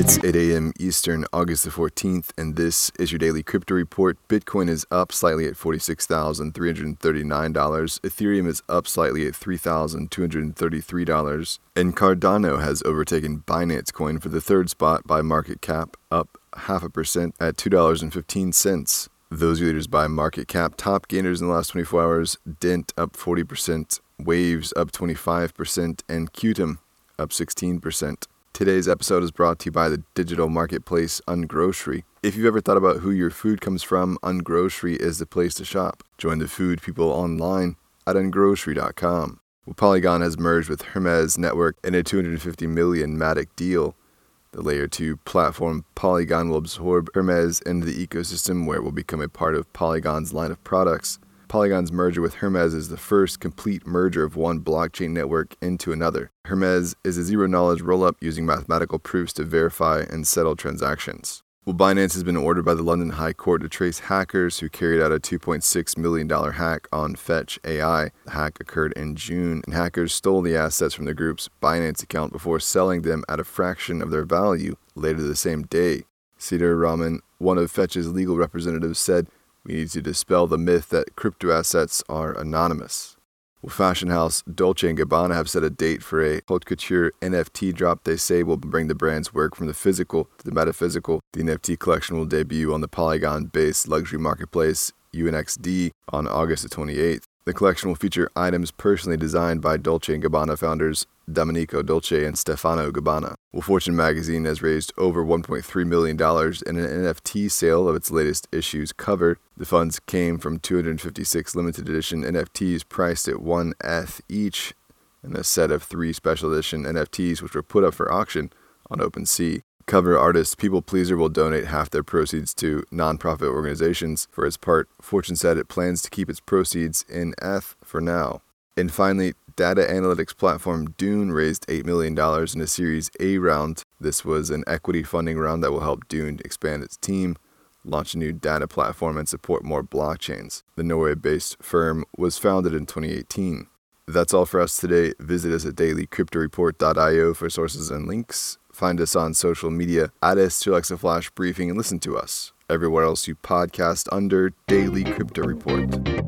It's 8 a.m. Eastern, August the 14th, and this is your daily crypto report. Bitcoin is up slightly at $46,339. Ethereum is up slightly at $3,233. And Cardano has overtaken Binance Coin for the third spot by market cap, up half a percent at $2.15. Those leaders by market cap, top gainers in the last 24 hours Dent up 40%, Waves up 25%, and Qtum up 16%. Today's episode is brought to you by the digital marketplace Ungrocery. If you've ever thought about who your food comes from, Ungrocery is the place to shop. Join the food people online at ungrocery.com. Well, Polygon has merged with Hermez Network in a 250 million Matic deal. The layer 2 platform Polygon will absorb Hermez into the ecosystem where it will become a part of Polygon's line of products. Polygon's merger with Hermez is the first complete merger of one blockchain network into another. Hermez is a zero knowledge rollup using mathematical proofs to verify and settle transactions. Well, Binance has been ordered by the London High Court to trace hackers who carried out a $2.6 million hack on Fetch AI. The hack occurred in June, and hackers stole the assets from the group's Binance account before selling them at a fraction of their value later the same day. Syedur Rahman, one of Fetch's legal representatives, said we need to dispel the myth that crypto assets are anonymous. Fashion house Dolce & Gabbana have set a date for a haute couture NFT drop they say will bring the brand's work from the physical to the metaphysical. The NFT collection will debut on the Polygon-based luxury marketplace UNXD on August the 28th. The collection will feature items personally designed by Dolce & Gabbana founders Domenico Dolce and Stefano Gabbana. Well, Fortune magazine has raised over $1.3 million in an NFT sale of its latest issue's cover. The funds came from 256 limited edition NFTs priced at 1 ETH each and a set of three special edition NFTs which were put up for auction on OpenSea. Cover artist pplpleasr will donate half their proceeds to nonprofit organizations. For its part, Fortune said it plans to keep its proceeds in ETH for now. And finally, data analytics platform Dune raised $8 million in a Series A round. This was an equity funding round that will help Dune expand its team, launch a new data platform, and support more blockchains. The Norway based firm was founded in 2018. That's all for us today. Visit us at dailycryptoreport.io for sources and links. Find us on social media at S2Alexa Flash Briefing and listen to us everywhere else you podcast under Daily Crypto Report.